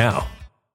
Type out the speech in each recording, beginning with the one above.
now.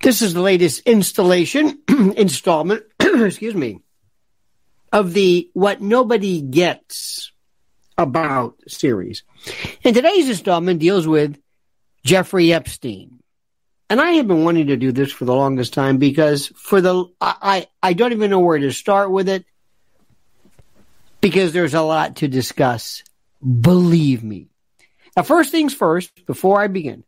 This is the latest installation, installment, excuse me, of the What Nobody Gets About series. And today's installment deals with Jeffrey Epstein. And I have been wanting to do this for the longest time because for the I, I don't even know where to start with it because there's a lot to discuss. Believe me. Now, first things first, before I begin,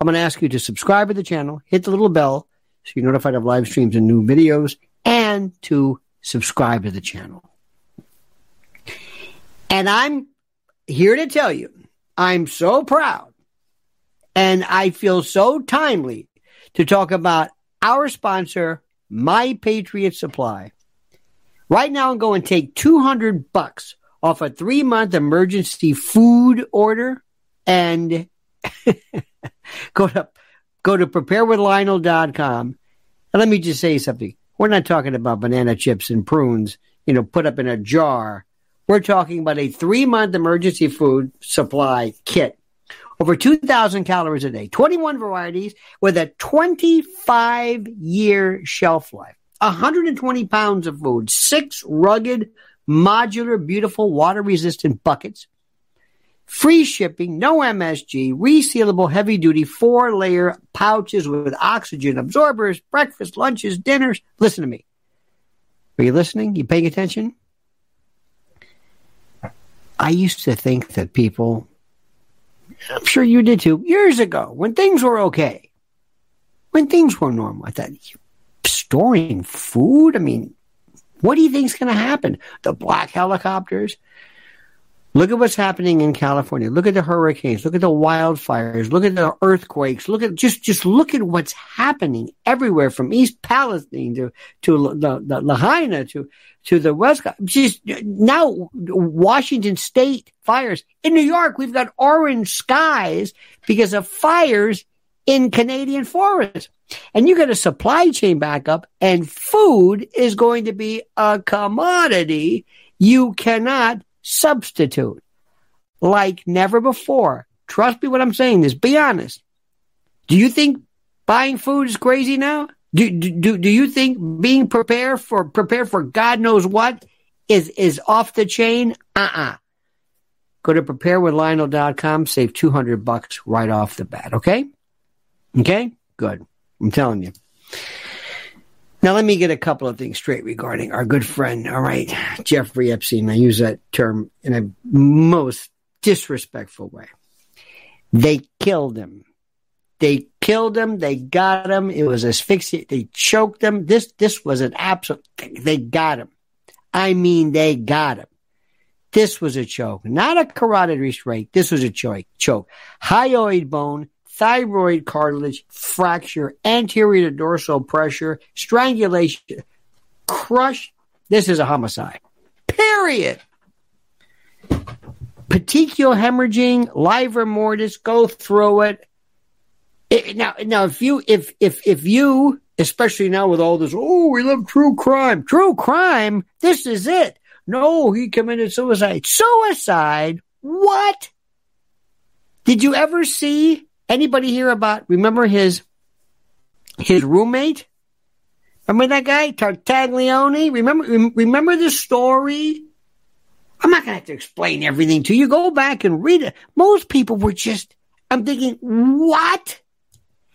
I'm going to ask you to subscribe to the channel, hit the little bell so you're notified of live streams and new videos, and to subscribe to the channel. And I'm here to tell you, I'm so proud and I feel so timely to talk about our sponsor, My Patriot Supply. Right now, I'm going to take 200 bucks off a three month emergency food order and go to go to preparewithlionel.com. And let me just say something. We're not talking about banana chips and prunes, you know, put up in a jar. We're talking about a three month emergency food supply kit. Over 2,000 calories a day, 21 varieties with a 25 year shelf life, 120 pounds of food, six rugged, modular, beautiful, water resistant buckets, free shipping, no MSG, resealable heavy duty four layer pouches with oxygen absorbers, breakfast, lunches, dinners. Listen to me. Are you listening? You paying attention? I used to think that people, I'm sure you did too, years ago, when things were okay, when things were normal, I thought, storing food? I mean, what do you think is going to happen? The black helicopters, Look at what's happening in California. Look at the hurricanes. Look at the wildfires. Look at the earthquakes. Look at just just look at what's happening everywhere from East Palestine to to the, the Lahaina to to the West. Just now, Washington State fires in New York. We've got orange skies because of fires in Canadian forests. And you get a supply chain backup, and food is going to be a commodity you cannot substitute like never before. Trust me what I'm saying this. Be honest. Do you think buying food is crazy now? Do, do, do you think being prepared for prepared for God knows what is is off the chain? Uh-uh. Go to preparewithlionel.com, save 200 bucks right off the bat, okay? Okay? Good. I'm telling you. Now, let me get a couple of things straight regarding our good friend, all right, Jeffrey Epstein. I use that term in a most disrespectful way. They killed him. They killed him. They got him. It was asphyxia. They choked him. This, this was an absolute, they got him. I mean, they got him. This was a choke, not a carotid restraint. This was a choke. Choke. Hyoid bone thyroid cartilage fracture, anterior dorsal pressure, strangulation, crush. This is a homicide. Period. Petechial hemorrhaging, livor mortis, go through it. it. Now, now, if you, if, if, if you, especially now with all this, oh, we love true crime, true crime, this is it. No, he committed suicide. Suicide? What? Did you ever see Anybody hear about, remember his, his roommate? Remember that guy, Tartaglione? Remember, remember the story? I'm not going to have to explain everything to you. Go back and read it. Most people were just, I'm thinking, what?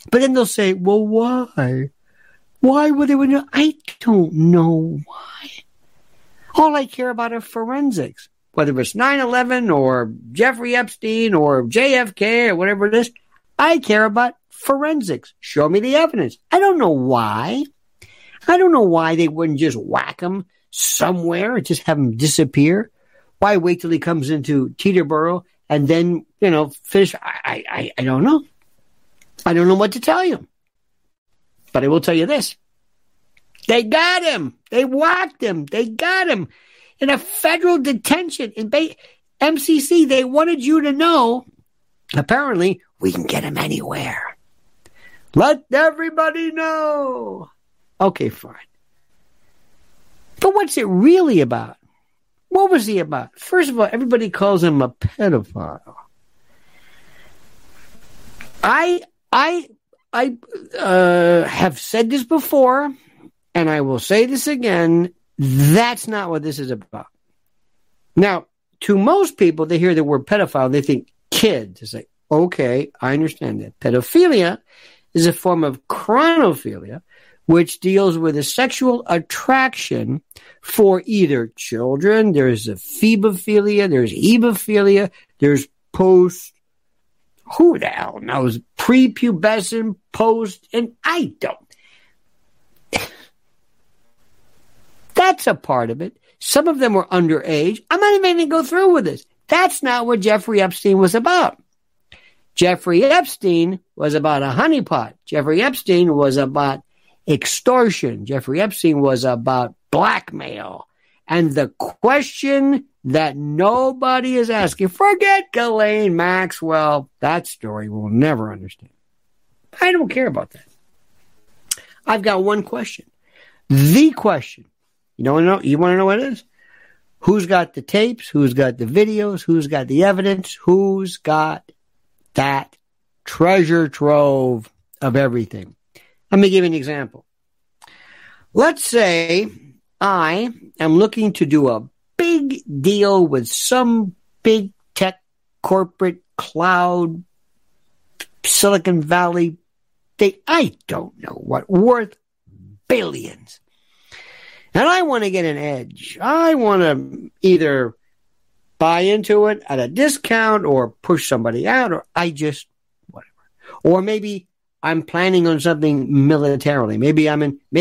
But then they'll say, well, why? Why would they? Know? I don't know why. All I care about are forensics. Whether it's 9-11 or Jeffrey Epstein or JFK or whatever it is, I care about forensics. Show me the evidence. I don't know why. I don't know why they wouldn't just whack him somewhere and just have him disappear. Why wait till he comes into Teterboro and then, you know, finish? I, I, I don't know. I don't know what to tell you. But I will tell you this. They got him. They whacked him. They got him in a federal detention in ba- MCC. They wanted you to know, apparently, we can get him anywhere. Let everybody know. Okay, fine. But what's it really about? What was he about? First of all, everybody calls him a pedophile. I I I uh, have said this before, and I will say this again. That's not what this is about. Now, to most people, they hear the word pedophile, they think kids. It's like, Okay, I understand that. Pedophilia is a form of chronophilia, which deals with a sexual attraction for either children. There's a phebophilia, there's ebophilia, there's post, who the hell knows, prepubescent, post, and I don't. That's a part of it. Some of them were underage. I'm not even going to go through with this. That's not what Jeffrey Epstein was about. Jeffrey Epstein was about a honeypot. Jeffrey Epstein was about extortion. Jeffrey Epstein was about blackmail And the question that nobody is asking, forget Ghislaine Maxwell. That story we'll never understand. I don't care about that. I've got one question. The question. You don't know you want to know what it is? Who's got the tapes? Who's got the videos? Who's got the evidence? Who's got that treasure trove of everything? Let me give you an example. Let's say I am looking to do a big deal with some big tech corporate cloud Silicon Valley they I don't know what worth billions. And I want to get an edge. I want to either buy into it at a discount or push somebody out or I just whatever. Or maybe I'm planning on something militarily. Maybe I'm in maybe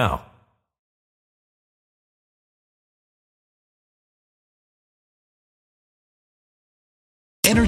now.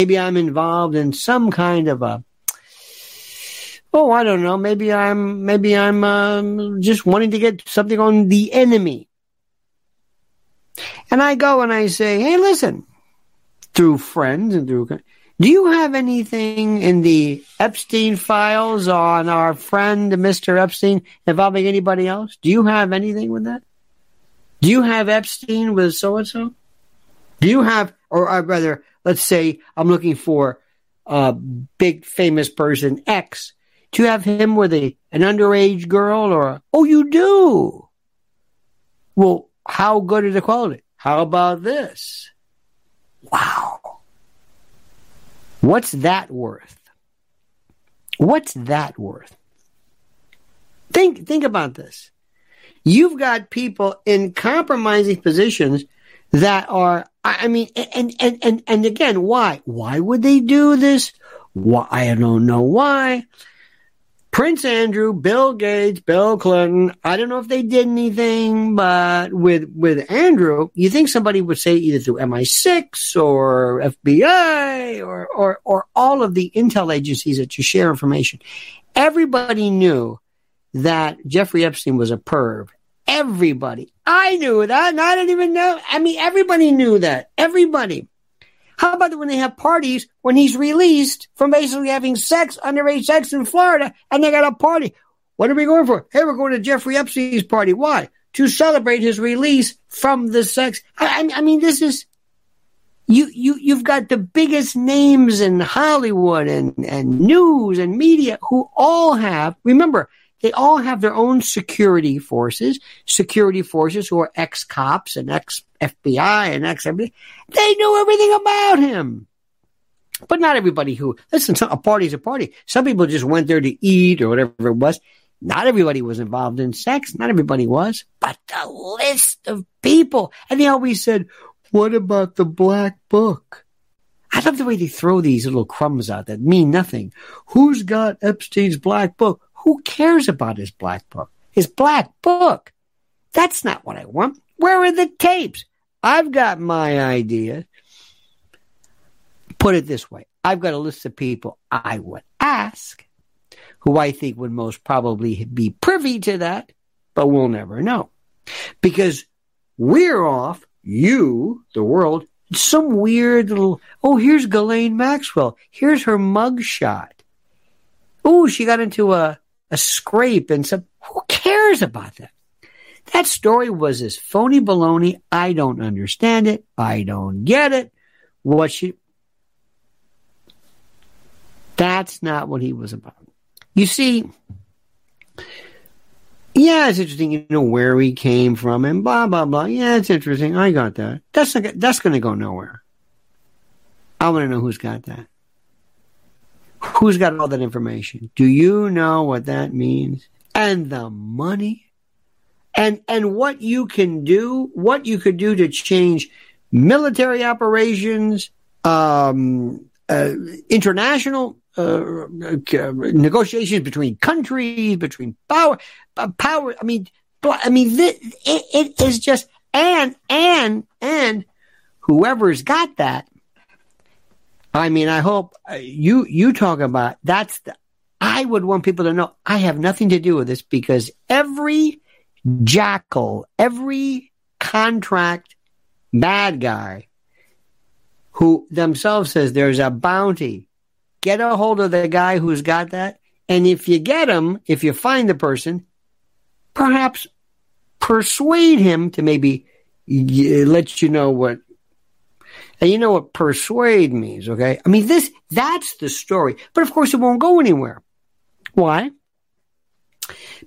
maybe I'm involved in some kind of a oh I don't know. Maybe I'm maybe I'm um, just wanting to get something on the enemy. And I go and I say hey listen through friends and through do you have anything in the Epstein files on our friend Mr. Epstein involving anybody else? Do you have anything with that do you have Epstein with so and so do you have or uh, rather let's say I'm looking for a big famous person X. Do you have him with a an underage girl or oh you do? Well, how good is the quality? How about this? Wow. What's that worth? What's that worth? Think think about this. You've got people in compromising positions that are I mean and and and and again why? Why would they do this? Why I don't know why. Prince Andrew, Bill Gates, Bill Clinton. I don't know if they did anything, but with with Andrew, you think somebody would say either through MI6 or FBI or or or all of the intel agencies that you share information. Everybody knew that Jeffrey Epstein was a perv. Everybody. I knew that. And I didn't even know. I mean, everybody knew that. Everybody. How about when they have parties when he's released from basically having sex, underage sex in Florida, and they got a party? What are we going for? Hey, we're going to Jeffrey Epstein's party. Why? To celebrate his release from the sex. I, I mean, this is you. You you've got the biggest names in Hollywood and and news and media who all have. Remember, they all have their own security forces, security forces who are ex cops and ex FBI and ex everything. They knew everything about him. But not everybody who, listen, a party's a party. Some people just went there to eat or whatever it was. Not everybody was involved in sex. Not everybody was. But the list of people. And they always said, what about the black book? I love the way they throw these little crumbs out that mean nothing. Who's got Epstein's black book? Who cares about his black book? His black book. That's not what I want. Where are the tapes? I've got my idea. Put it this way I've got a list of people I would ask who I think would most probably be privy to that, but we'll never know. Because we're off, you, the world, some weird little, oh, here's Ghislaine Maxwell. Here's her mug shot. Oh, she got into a a scrape and some. Who cares about that? That story was this phony baloney. I don't understand it. I don't get it. What she. That's not what he was about. You see, yeah, it's interesting, you know, where he came from and blah, blah, blah. Yeah, it's interesting. I got that. That's, not, that's going to go nowhere. I want to know who's got that. Who's got all that information? Do you know what that means? And the money? And and what you can do, what you could do to change military operations, um, uh, international uh, uh, negotiations between countries, between power, uh, power. I mean, I mean, this, it, it is just and and and whoever's got that I mean, I hope uh, you you talk about that's the. I would want people to know I have nothing to do with this because every jackal, every contract bad guy who themselves says there's a bounty, get a hold of the guy who's got that. And if you get him, if you find the person, perhaps persuade him to maybe let you know what and you know what persuade means, okay? I mean, this, that's the story. But of course, it won't go anywhere. Why?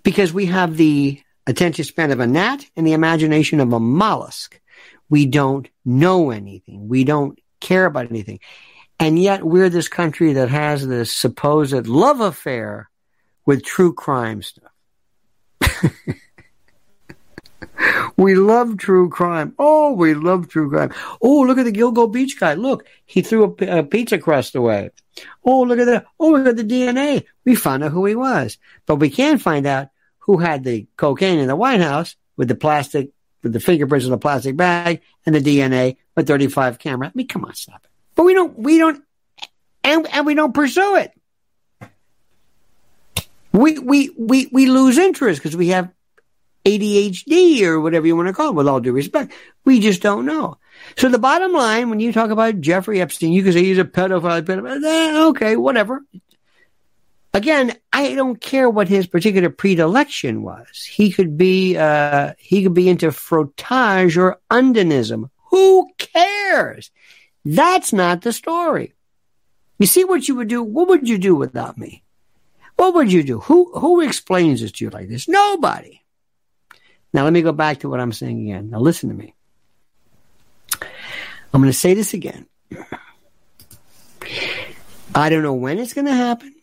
Because we have the attention span of a gnat and the imagination of a mollusk. We don't know anything. We don't care about anything. And yet we're this country that has this supposed love affair with true crime stuff. We love true crime. Oh, we love true crime. Oh, look at the Gilgo Beach guy. Look, he threw a, a pizza crust away. Oh, look at that. Oh, look at the DNA. We found out who he was. But we can't find out who had the cocaine in the White House with the plastic, with the fingerprints in the plastic bag and the DNA with 35 camera. I mean, come on, stop it. But we don't, we don't, and, and we don't pursue it. We, we, we, we lose interest because we have ADHD or whatever you want to call it, with all due respect. We just don't know. So the bottom line, when you talk about Jeffrey Epstein, you can say he's a pedophile, pedophile. Eh, okay, whatever. Again, I don't care what his particular predilection was. He could be, uh, he could be into frottage or undinism. Who cares? That's not the story. You see what you would do? What would you do without me? What would you do? Who, who explains this to you like this? Nobody. Now, let me go back to what I'm saying again. Now, listen to me. I'm going to say this again. I don't know when it's going to happen.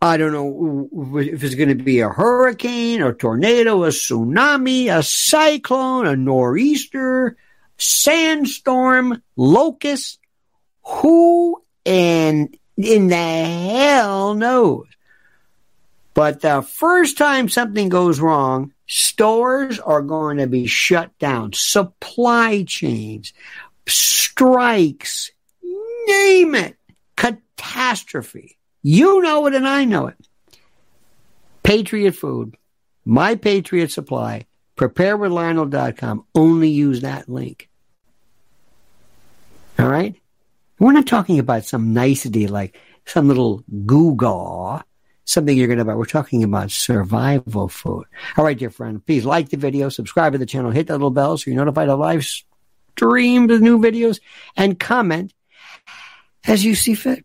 I don't know if it's going to be a hurricane, a tornado, a tsunami, a cyclone, a nor'easter, sandstorm, locust. Who and in the hell knows? But the first time something goes wrong, stores are going to be shut down. Supply chains, strikes, name it, catastrophe. You know it and I know it. Patriot Food, My Patriot Supply, preparewithlionel.com. Only use that link. All right? We're not talking about some nicety like some little goo something you're going to buy. We're talking about survival food. All right, dear friend, please like the video, subscribe to the channel, hit that little bell so you're notified of live stream the new videos, and comment as you see fit.